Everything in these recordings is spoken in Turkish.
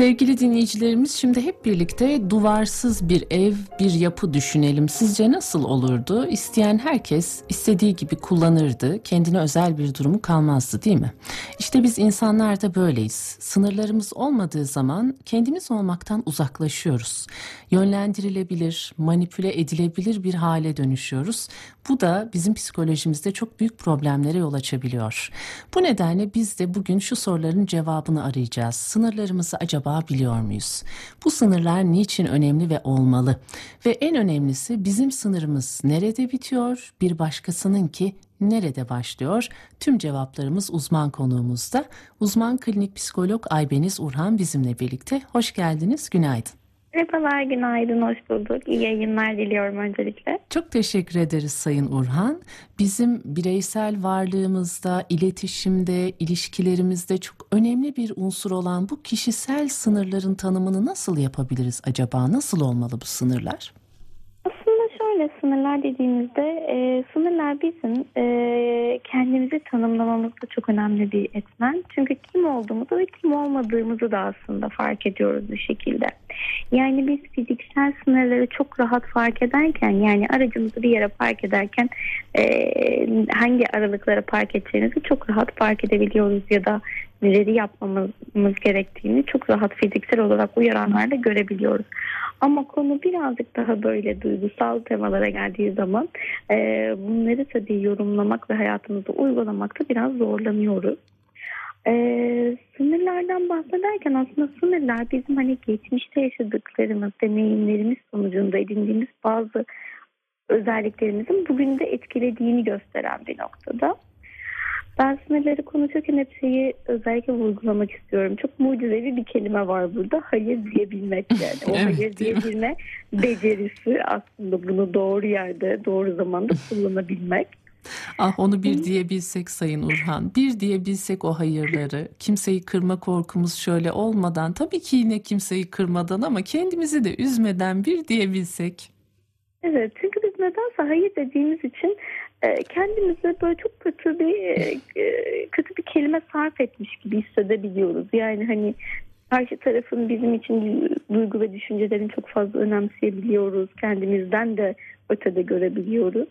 Sevgili dinleyicilerimiz şimdi hep birlikte duvarsız bir ev, bir yapı düşünelim. Sizce nasıl olurdu? İsteyen herkes istediği gibi kullanırdı. Kendine özel bir durumu kalmazdı değil mi? İşte biz insanlar da böyleyiz. Sınırlarımız olmadığı zaman kendimiz olmaktan uzaklaşıyoruz. Yönlendirilebilir, manipüle edilebilir bir hale dönüşüyoruz. Bu da bizim psikolojimizde çok büyük problemlere yol açabiliyor. Bu nedenle biz de bugün şu soruların cevabını arayacağız. Sınırlarımızı acaba biliyor muyuz? Bu sınırlar niçin önemli ve olmalı? Ve en önemlisi bizim sınırımız nerede bitiyor, bir başkasınınki nerede başlıyor? Tüm cevaplarımız uzman konuğumuzda. Uzman klinik psikolog Aybeniz Urhan bizimle birlikte. Hoş geldiniz, günaydın. Merhabalar, günaydın, hoş bulduk. İyi yayınlar diliyorum öncelikle. Çok teşekkür ederiz Sayın Urhan. Bizim bireysel varlığımızda, iletişimde, ilişkilerimizde çok önemli bir unsur olan bu kişisel sınırların tanımını nasıl yapabiliriz acaba? Nasıl olmalı bu sınırlar? Şöyle sınırlar dediğimizde e, sınırlar bizim e, kendimizi tanımlamamızda çok önemli bir etmen. Çünkü kim olduğumuzu ve kim olmadığımızı da aslında fark ediyoruz bir şekilde. Yani biz fiziksel sınırları çok rahat fark ederken yani aracımızı bir yere park ederken e, hangi aralıklara park edeceğimizi çok rahat fark edebiliyoruz ya da neleri yapmamız gerektiğini çok rahat fiziksel olarak uyaranlarda görebiliyoruz. Ama konu birazcık daha böyle duygusal temalara geldiği zaman e, bunları tabii yorumlamak ve hayatımızda uygulamakta biraz zorlanıyoruz. E, sınırlardan bahsederken aslında sınırlar bizim hani geçmişte yaşadıklarımız, deneyimlerimiz sonucunda edindiğimiz bazı özelliklerimizin bugün de etkilediğini gösteren bir noktada. Ben sınırları konuşurken hep şeyi özellikle vurgulamak istiyorum. Çok mucizevi bir kelime var burada. Hayır diyebilmek yani. O evet, hayır diyebilme becerisi aslında bunu doğru yerde, doğru zamanda kullanabilmek. Ah onu bir diyebilsek Sayın Urhan. Bir diyebilsek o hayırları. Kimseyi kırma korkumuz şöyle olmadan. Tabii ki yine kimseyi kırmadan ama kendimizi de üzmeden bir diyebilsek. Evet çünkü biz nedense hayır dediğimiz için kendimizi böyle çok kötü bir e, e, kötü bir kelime sarf etmiş gibi hissedebiliyoruz. Yani hani karşı tarafın bizim için duygu ve düşüncelerini çok fazla önemseyebiliyoruz. Kendimizden de ötede görebiliyoruz.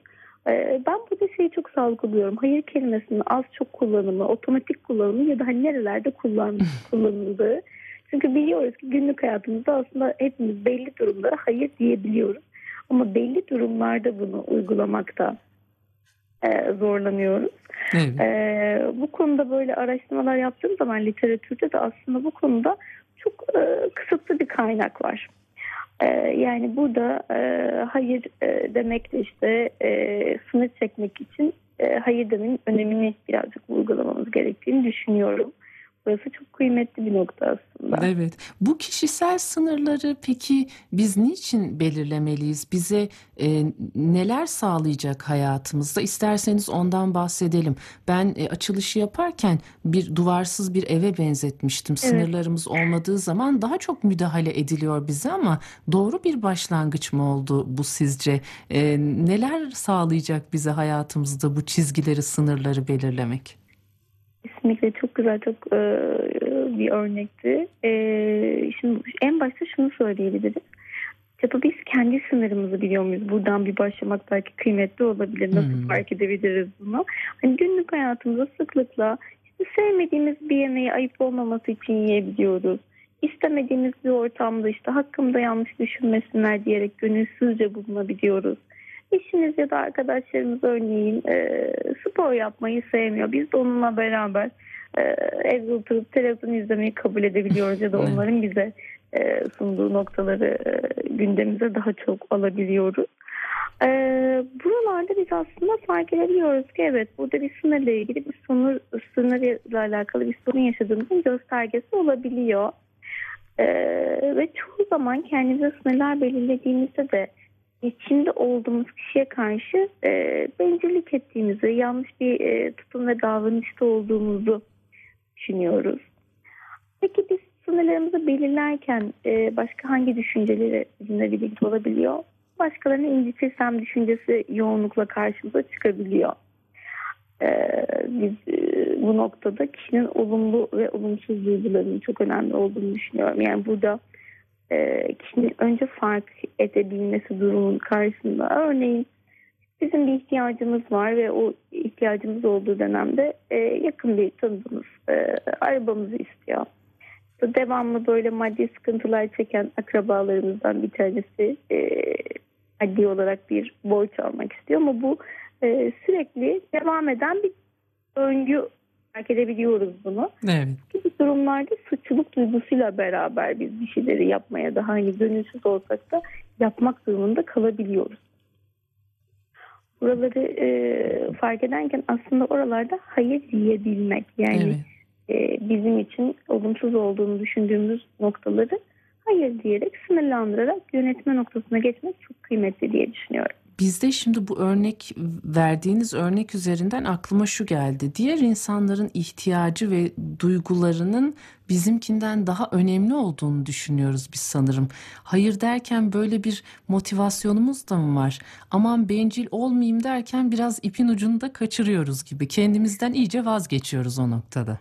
Ben bu da şeyi çok sağlıklı buluyorum. Hayır kelimesinin az çok kullanımı, otomatik kullanımı ya da hani nerelerde kullan, kullanıldığı. Çünkü biliyoruz ki günlük hayatımızda aslında hepimiz belli durumlara hayır diyebiliyoruz. Ama belli durumlarda bunu uygulamakta e, zorlanıyoruz. Evet. E, bu konuda böyle araştırmalar yaptığım zaman literatürde de aslında bu konuda çok e, kısıtlı bir kaynak var. E, yani burada e, hayır e, demek de işte e, sınır çekmek için e, hayır demenin önemini birazcık vurgulamamız gerektiğini düşünüyorum. Burası çok kıymetli bir nokta aslında. Evet. Bu kişisel sınırları peki biz niçin belirlemeliyiz? Bize e, neler sağlayacak hayatımızda? İsterseniz ondan bahsedelim. Ben e, açılışı yaparken bir duvarsız bir eve benzetmiştim. Evet. Sınırlarımız olmadığı zaman daha çok müdahale ediliyor bize ama doğru bir başlangıç mı oldu bu sizce? E, neler sağlayacak bize hayatımızda bu çizgileri, sınırları belirlemek? Kesinlikle çok güzel, çok e, bir örnekti. E, şimdi en başta şunu söyleyebiliriz. Acaba biz kendi sınırımızı biliyor muyuz? Buradan bir başlamak belki kıymetli olabilir. Nasıl hmm. fark edebiliriz bunu? Hani günlük hayatımızda sıklıkla işte sevmediğimiz bir yemeği ayıp olmaması için yiyebiliyoruz. İstemediğimiz bir ortamda işte hakkımda yanlış düşünmesinler diyerek gönülsüzce bulunabiliyoruz eşiniz ya da arkadaşlarımız örneğin e, spor yapmayı sevmiyor. Biz de onunla beraber e, evde oturup televizyon izlemeyi kabul edebiliyoruz ya da onların bize e, sunduğu noktaları e, gündemimize daha çok alabiliyoruz. E, buralarda biz aslında fark edebiliyoruz ki evet burada bir sınırla ilgili bir sınır, sınırla alakalı bir sorun yaşadığımızın göstergesi olabiliyor. E, ve çoğu zaman kendimize sınırlar belirlediğimizde de içinde olduğumuz kişiye karşı e, bencillik ettiğimizi, yanlış bir e, tutum ve davranışta olduğumuzu düşünüyoruz. Peki biz sınırlarımızı belirlerken e, başka hangi düşünceleri bizimle birlikte olabiliyor? Başkalarını incitirsem düşüncesi yoğunlukla karşımıza çıkabiliyor. Ee, biz e, bu noktada kişinin olumlu ve olumsuz duygularının çok önemli olduğunu düşünüyorum. Yani burada e, kişinin önce fark edebilmesi durumun karşısında örneğin bizim bir ihtiyacımız var ve o ihtiyacımız olduğu dönemde e, yakın bir tanıdığımız e, arabamızı istiyor. Devamlı böyle maddi sıkıntılar çeken akrabalarımızdan bir tanesi e, maddi olarak bir borç almak istiyor ama bu e, sürekli devam eden bir döngü fark edebiliyoruz bunu. Evet. Gibi durumlarda suçluluk duygusuyla beraber biz bir şeyleri yapmaya da hani gönülsüz olsak da yapmak durumunda kalabiliyoruz. Buraları e, fark ederken aslında oralarda hayır diyebilmek yani evet. e, bizim için olumsuz olduğunu düşündüğümüz noktaları hayır diyerek sınırlandırarak yönetme noktasına geçmek çok kıymetli diye düşünüyorum. Bizde şimdi bu örnek verdiğiniz örnek üzerinden aklıma şu geldi. Diğer insanların ihtiyacı ve duygularının bizimkinden daha önemli olduğunu düşünüyoruz biz sanırım. Hayır derken böyle bir motivasyonumuz da mı var? Aman bencil olmayayım derken biraz ipin ucunu da kaçırıyoruz gibi. Kendimizden iyice vazgeçiyoruz o noktada.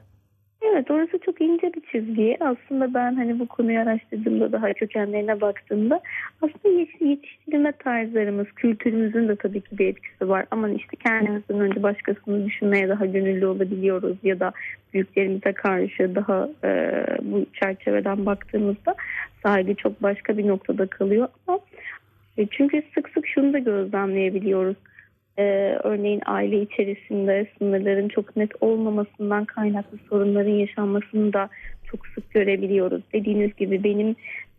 Evet orası çok ince bir çizgi. Aslında ben hani bu konuyu araştırdığımda daha kökenlerine baktığımda aslında yetiştirilme tarzlarımız, kültürümüzün de tabii ki bir etkisi var. Ama işte kendimizden önce başkasını düşünmeye daha gönüllü olabiliyoruz ya da büyüklerimize karşı daha e, bu çerçeveden baktığımızda sahibi çok başka bir noktada kalıyor. Ama e, çünkü sık sık şunu da gözlemleyebiliyoruz ee, örneğin aile içerisinde sınırların çok net olmamasından kaynaklı sorunların yaşanmasını da çok sık görebiliyoruz. Dediğiniz gibi benim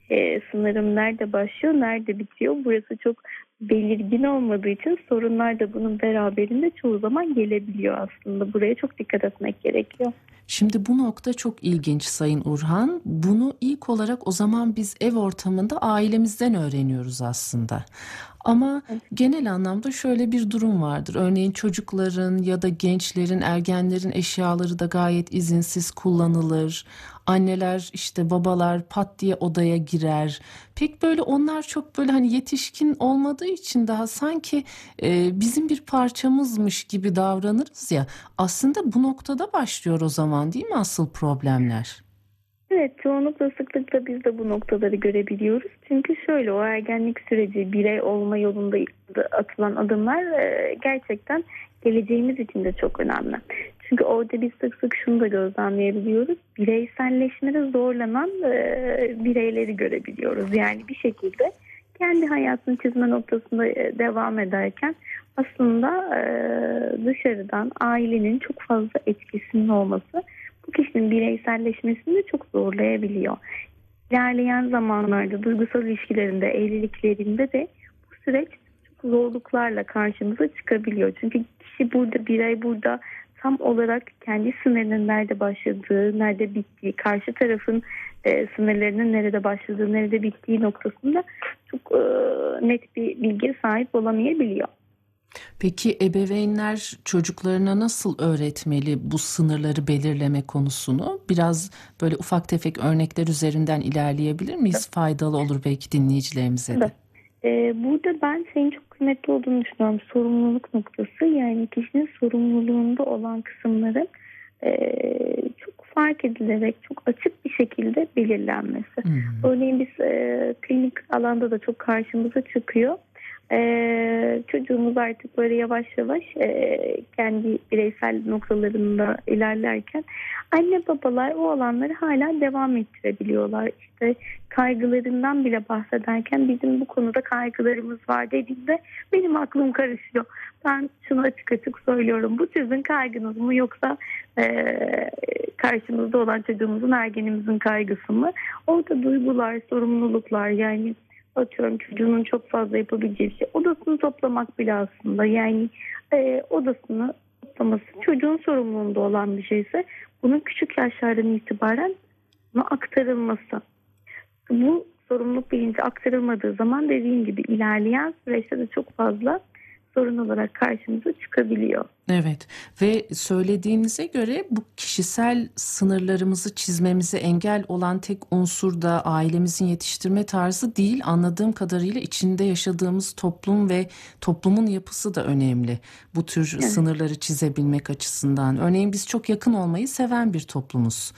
e, sınırım nerede başlıyor, nerede bitiyor? Burası çok belirgin olmadığı için sorunlar da bunun beraberinde çoğu zaman gelebiliyor aslında. Buraya çok dikkat etmek gerekiyor. Şimdi bu nokta çok ilginç Sayın Urhan. Bunu ilk olarak o zaman biz ev ortamında ailemizden öğreniyoruz aslında. Ama genel anlamda şöyle bir durum vardır. Örneğin çocukların ya da gençlerin, ergenlerin eşyaları da gayet izinsiz kullanılır. Anneler işte babalar pat diye odaya girer. Pek böyle onlar çok böyle hani yetişkin olmadığı için daha sanki e, bizim bir parçamızmış gibi davranırız ya. Aslında bu noktada başlıyor o zaman değil mi asıl problemler? Evet çoğunlukla sıklıkla biz de bu noktaları görebiliyoruz. Çünkü şöyle o ergenlik süreci birey olma yolunda atılan adımlar e, gerçekten geleceğimiz için de çok önemli. Çünkü orada biz sık sık şunu da gözlemleyebiliyoruz. Bireyselleşmede zorlanan e, bireyleri görebiliyoruz. Yani bir şekilde kendi hayatını çizme noktasında e, devam ederken aslında dışarıdan ailenin çok fazla etkisinin olması kişinin bireyselleşmesini çok zorlayabiliyor. İlerleyen zamanlarda duygusal ilişkilerinde, evliliklerinde de bu süreç çok zorluklarla karşımıza çıkabiliyor. Çünkü kişi burada, birey burada tam olarak kendi sınırının nerede başladığı, nerede bittiği, karşı tarafın e, sınırlarının nerede başladığı, nerede bittiği noktasında çok e, net bir bilgi sahip olamayabiliyor. Peki ebeveynler çocuklarına nasıl öğretmeli bu sınırları belirleme konusunu? Biraz böyle ufak tefek örnekler üzerinden ilerleyebilir miyiz? Faydalı olur belki dinleyicilerimize de. Ee, burada ben senin çok kıymetli olduğunu düşünüyorum. Sorumluluk noktası yani kişinin sorumluluğunda olan kısımların e, çok fark edilerek çok açık bir şekilde belirlenmesi. Hmm. Örneğin biz e, klinik alanda da çok karşımıza çıkıyor ee, çocuğumuz artık böyle yavaş yavaş e, kendi bireysel noktalarında ilerlerken anne babalar o alanları hala devam ettirebiliyorlar. İşte kaygılarından bile bahsederken bizim bu konuda kaygılarımız var dediğinde benim aklım karışıyor. Ben şunu açık açık söylüyorum. Bu sizin kaygınız mı yoksa e, karşımızda olan çocuğumuzun ergenimizin kaygısı mı? Orada duygular, sorumluluklar yani atıyorum çocuğunun çok fazla yapabileceği şey odasını toplamak bile aslında yani e, odasını toplaması çocuğun sorumluluğunda olan bir şeyse bunun küçük yaşlardan itibaren buna aktarılması. Bu sorumluluk bilinci aktarılmadığı zaman dediğim gibi ilerleyen süreçte de çok fazla sorun olarak karşımıza çıkabiliyor. Evet ve söylediğinize göre bu kişisel sınırlarımızı çizmemize engel olan tek unsur da ailemizin yetiştirme tarzı değil. Anladığım kadarıyla içinde yaşadığımız toplum ve toplumun yapısı da önemli. Bu tür evet. sınırları çizebilmek açısından. Örneğin biz çok yakın olmayı seven bir toplumuz.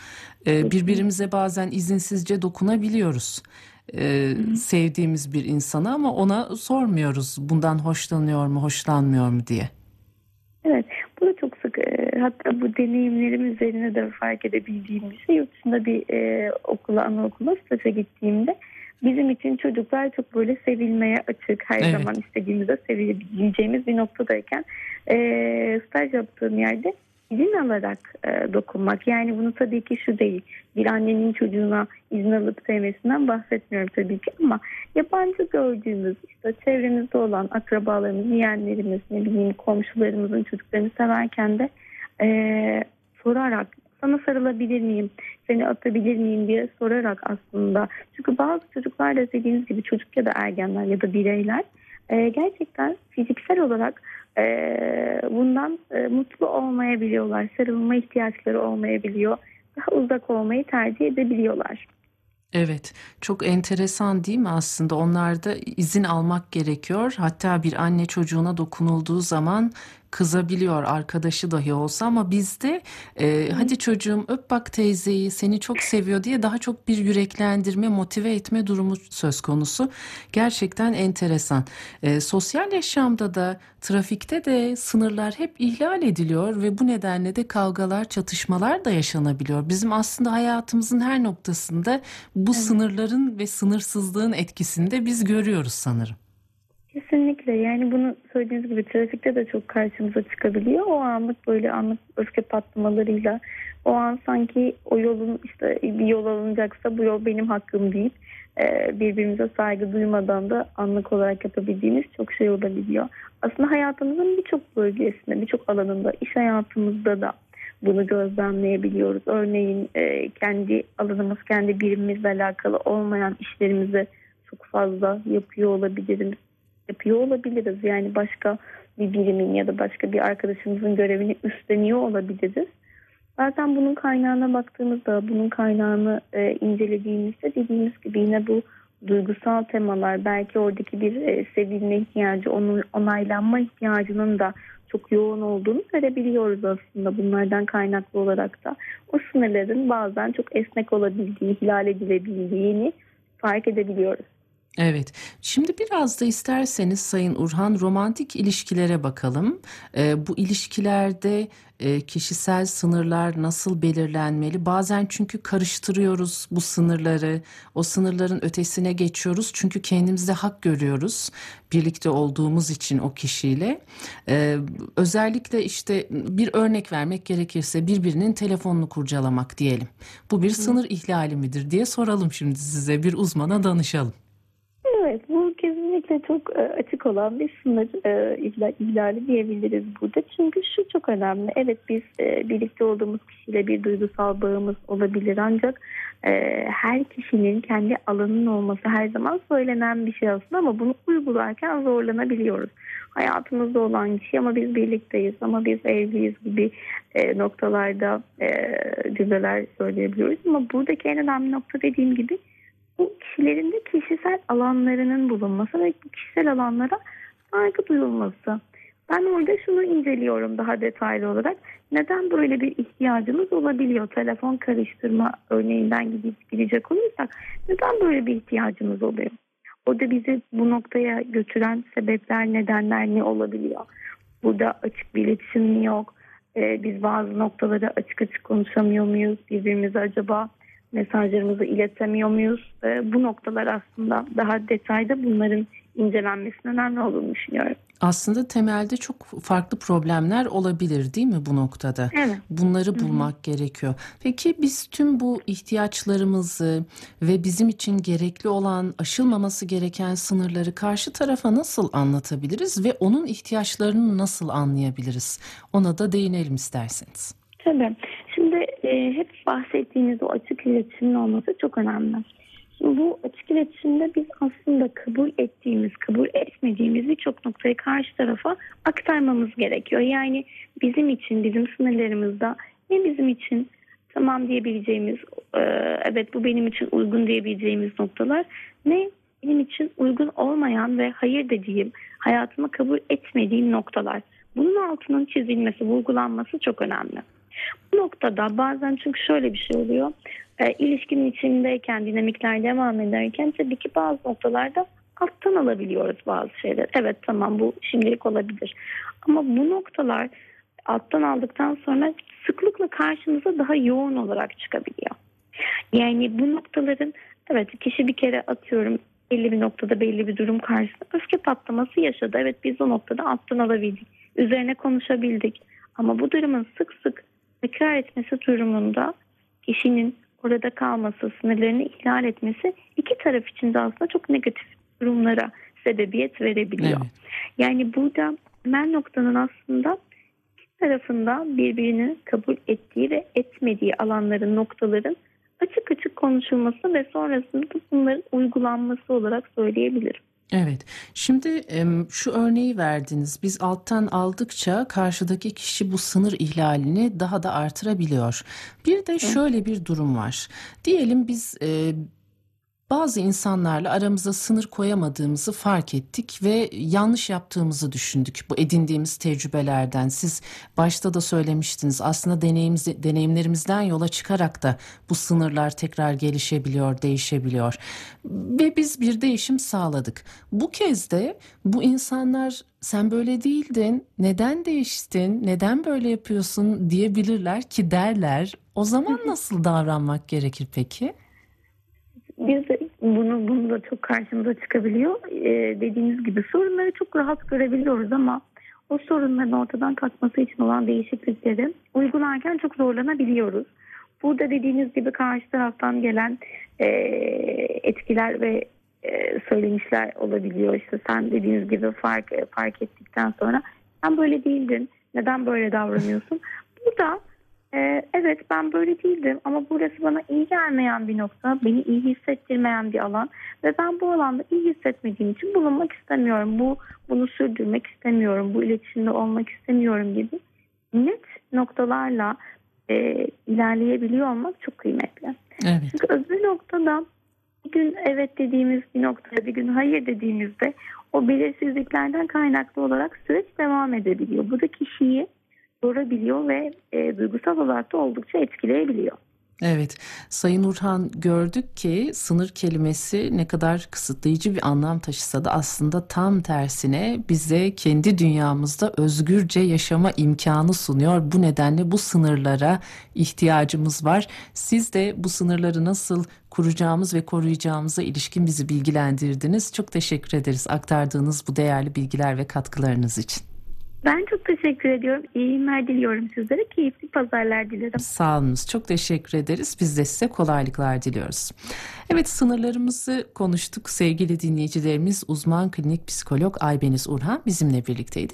Ee, birbirimize bazen izinsizce dokunabiliyoruz e, sevdiğimiz bir insana ama ona sormuyoruz bundan hoşlanıyor mu hoşlanmıyor mu diye. Evet bu da çok sık e, hatta bu deneyimlerim üzerine de fark edebildiğim bir şey. Yurt dışında bir e, okula anaokula staja gittiğimde bizim için çocuklar çok böyle sevilmeye açık her evet. zaman istediğimizde sevilebileceğimiz bir noktadayken e, staj yaptığım yerde izin alarak e, dokunmak. Yani bunu tabii ki şu değil. Bir annenin çocuğuna izin alıp sevmesinden bahsetmiyorum tabii ki ama yabancı gördüğümüz işte çevremizde olan akrabalarımız, yeğenlerimiz, ne bileyim komşularımızın çocuklarını severken de e, sorarak sana sarılabilir miyim, seni atabilir miyim diye sorarak aslında. Çünkü bazı çocuklar da dediğiniz gibi çocuk ya da ergenler ya da bireyler e, gerçekten fiziksel olarak e, bundan e, mutlu olmayabiliyorlar. Sarılma ihtiyaçları olmayabiliyor. Daha uzak olmayı tercih edebiliyorlar. Evet, çok enteresan değil mi aslında? Onlarda izin almak gerekiyor. Hatta bir anne çocuğuna dokunulduğu zaman kızabiliyor arkadaşı dahi olsa ama bizde e, hadi çocuğum öp bak teyzeyi seni çok seviyor diye daha çok bir yüreklendirme motive etme durumu söz konusu. Gerçekten enteresan. E, sosyal yaşamda da trafikte de sınırlar hep ihlal ediliyor ve bu nedenle de kavgalar çatışmalar da yaşanabiliyor. Bizim aslında hayatımızın her noktasında bu evet. sınırların ve sınırsızlığın etkisini de biz görüyoruz sanırım. Kesinlikle yani bunu söylediğiniz gibi trafikte de çok karşımıza çıkabiliyor. O anlık böyle anlık öfke patlamalarıyla o an sanki o yolun işte bir yol alınacaksa bu yol benim hakkım deyip e, birbirimize saygı duymadan da anlık olarak yapabildiğimiz çok şey olabiliyor. Aslında hayatımızın birçok bölgesinde, birçok alanında, iş hayatımızda da bunu gözlemleyebiliyoruz. Örneğin e, kendi alanımız, kendi birimimizle alakalı olmayan işlerimizi çok fazla yapıyor olabiliriz yapıyor olabiliriz. Yani başka bir birimin ya da başka bir arkadaşımızın görevini üstleniyor olabiliriz. Zaten bunun kaynağına baktığımızda, bunun kaynağını e, incelediğimizde dediğimiz gibi yine bu duygusal temalar, belki oradaki bir e, sevilme ihtiyacı, onun onaylanma ihtiyacının da çok yoğun olduğunu görebiliyoruz aslında bunlardan kaynaklı olarak da. O sınırların bazen çok esnek olabildiği, ihlal edilebildiğini fark edebiliyoruz. Evet. Şimdi biraz da isterseniz Sayın Urhan romantik ilişkilere bakalım. Ee, bu ilişkilerde e, kişisel sınırlar nasıl belirlenmeli? Bazen çünkü karıştırıyoruz bu sınırları. O sınırların ötesine geçiyoruz. Çünkü kendimizde hak görüyoruz. Birlikte olduğumuz için o kişiyle. Ee, özellikle işte bir örnek vermek gerekirse birbirinin telefonunu kurcalamak diyelim. Bu bir sınır ihlali midir diye soralım şimdi size. Bir uzmana danışalım. Açık olan bir sınır e, ihlali diyebiliriz burada. Çünkü şu çok önemli. Evet biz e, birlikte olduğumuz kişiyle bir duygusal bağımız olabilir ancak her kişinin kendi alanının olması her zaman söylenen bir şey aslında ama bunu uygularken zorlanabiliyoruz. Hayatımızda olan kişi ama biz birlikteyiz ama biz evliyiz gibi noktalarda cümleler söyleyebiliyoruz. Ama buradaki en önemli nokta dediğim gibi bu kişilerin de kişisel alanlarının bulunması ve kişisel alanlara saygı duyulması. Ben orada şunu inceliyorum daha detaylı olarak. Neden böyle bir ihtiyacımız olabiliyor? Telefon karıştırma örneğinden gidip gidecek olursak neden böyle bir ihtiyacımız oluyor? Orada bizi bu noktaya götüren sebepler, nedenler ne olabiliyor? Burada açık bir iletişim mi yok? Ee, biz bazı noktaları açık açık konuşamıyor muyuz? Birbirimize acaba mesajlarımızı iletemiyor muyuz? E, bu noktalar aslında daha detayda bunların incelenmesinin önemli olduğunu düşünüyorum. Aslında temelde çok farklı problemler olabilir değil mi bu noktada? Evet. Bunları bulmak Hı-hı. gerekiyor. Peki biz tüm bu ihtiyaçlarımızı ve bizim için gerekli olan aşılmaması gereken sınırları karşı tarafa nasıl anlatabiliriz ve onun ihtiyaçlarını nasıl anlayabiliriz? Ona da değinelim isterseniz. Tabii. Şimdi e, hep bahsettiğiniz o açık iletişimin olması çok önemli. Şimdi bu açık iletişimde biz aslında kabul ettiğimiz, kabul etmediğimiz birçok noktayı karşı tarafa aktarmamız gerekiyor. Yani bizim için, bizim sınırlarımızda ne bizim için tamam diyebileceğimiz, e, evet bu benim için uygun diyebileceğimiz noktalar ne benim için uygun olmayan ve hayır dediğim, hayatıma kabul etmediğim noktalar. Bunun altının çizilmesi, vurgulanması çok önemli. Bu noktada bazen çünkü şöyle bir şey oluyor. E, ilişkinin içindeyken, dinamikler devam ederken tabii ki bazı noktalarda alttan alabiliyoruz bazı şeyler. Evet tamam bu şimdilik olabilir. Ama bu noktalar alttan aldıktan sonra sıklıkla karşımıza daha yoğun olarak çıkabiliyor. Yani bu noktaların evet kişi bir kere atıyorum belli bir noktada belli bir durum karşısında öfke patlaması yaşadı. Evet biz o noktada alttan alabildik. Üzerine konuşabildik. Ama bu durumun sık sık tekrar etmesi durumunda kişinin orada kalması, sınırlarını ihlal etmesi iki taraf için de aslında çok negatif durumlara sebebiyet verebiliyor. Evet. Yani burada temel noktanın aslında iki tarafında birbirini kabul ettiği ve etmediği alanların, noktaların açık açık konuşulması ve sonrasında bunların uygulanması olarak söyleyebilirim. Evet. Şimdi şu örneği verdiniz. Biz alttan aldıkça karşıdaki kişi bu sınır ihlalini daha da artırabiliyor. Bir de şöyle bir durum var. Diyelim biz bazı insanlarla aramıza sınır koyamadığımızı fark ettik ve yanlış yaptığımızı düşündük bu edindiğimiz tecrübelerden. Siz başta da söylemiştiniz aslında deneyimlerimizden yola çıkarak da bu sınırlar tekrar gelişebiliyor, değişebiliyor. Ve biz bir değişim sağladık. Bu kez de bu insanlar sen böyle değildin, neden değiştin, neden böyle yapıyorsun diyebilirler ki derler. O zaman nasıl davranmak gerekir peki? biz bunu, bunu da çok karşımıza çıkabiliyor. Ee, dediğiniz gibi sorunları çok rahat görebiliyoruz ama o sorunların ortadan kalkması için olan değişiklikleri uygularken çok zorlanabiliyoruz. Burada dediğiniz gibi karşı taraftan gelen e, etkiler ve e, söylemişler olabiliyor. İşte sen dediğiniz gibi fark fark ettikten sonra sen böyle değildin. Neden böyle davranıyorsun? Burada ee, evet ben böyle değildim ama burası bana iyi gelmeyen bir nokta, beni iyi hissettirmeyen bir alan ve ben bu alanda iyi hissetmediğim için bulunmak istemiyorum. Bu bunu sürdürmek istemiyorum, bu iletişimde olmak istemiyorum gibi net noktalarla e, ilerleyebiliyor olmak çok kıymetli. Evet. Çünkü öbür noktada bir gün evet dediğimiz bir noktaya bir gün hayır dediğimizde o belirsizliklerden kaynaklı olarak süreç devam edebiliyor. Bu da kişiyi yorabiliyor ve e, duygusal olarak da oldukça etkileyebiliyor. Evet, Sayın Urhan gördük ki sınır kelimesi ne kadar kısıtlayıcı bir anlam taşısa da aslında tam tersine bize kendi dünyamızda özgürce yaşama imkanı sunuyor. Bu nedenle bu sınırlara ihtiyacımız var. Siz de bu sınırları nasıl kuracağımız ve koruyacağımıza ilişkin bizi bilgilendirdiniz. Çok teşekkür ederiz aktardığınız bu değerli bilgiler ve katkılarınız için. Ben çok teşekkür ediyorum. İyi günler diliyorum sizlere. Keyifli pazarlar dilerim. Sağ. Çok teşekkür ederiz. Biz de size kolaylıklar diliyoruz. Evet sınırlarımızı konuştuk. Sevgili dinleyicilerimiz uzman klinik psikolog Aybeniz Urhan bizimle birlikteydi.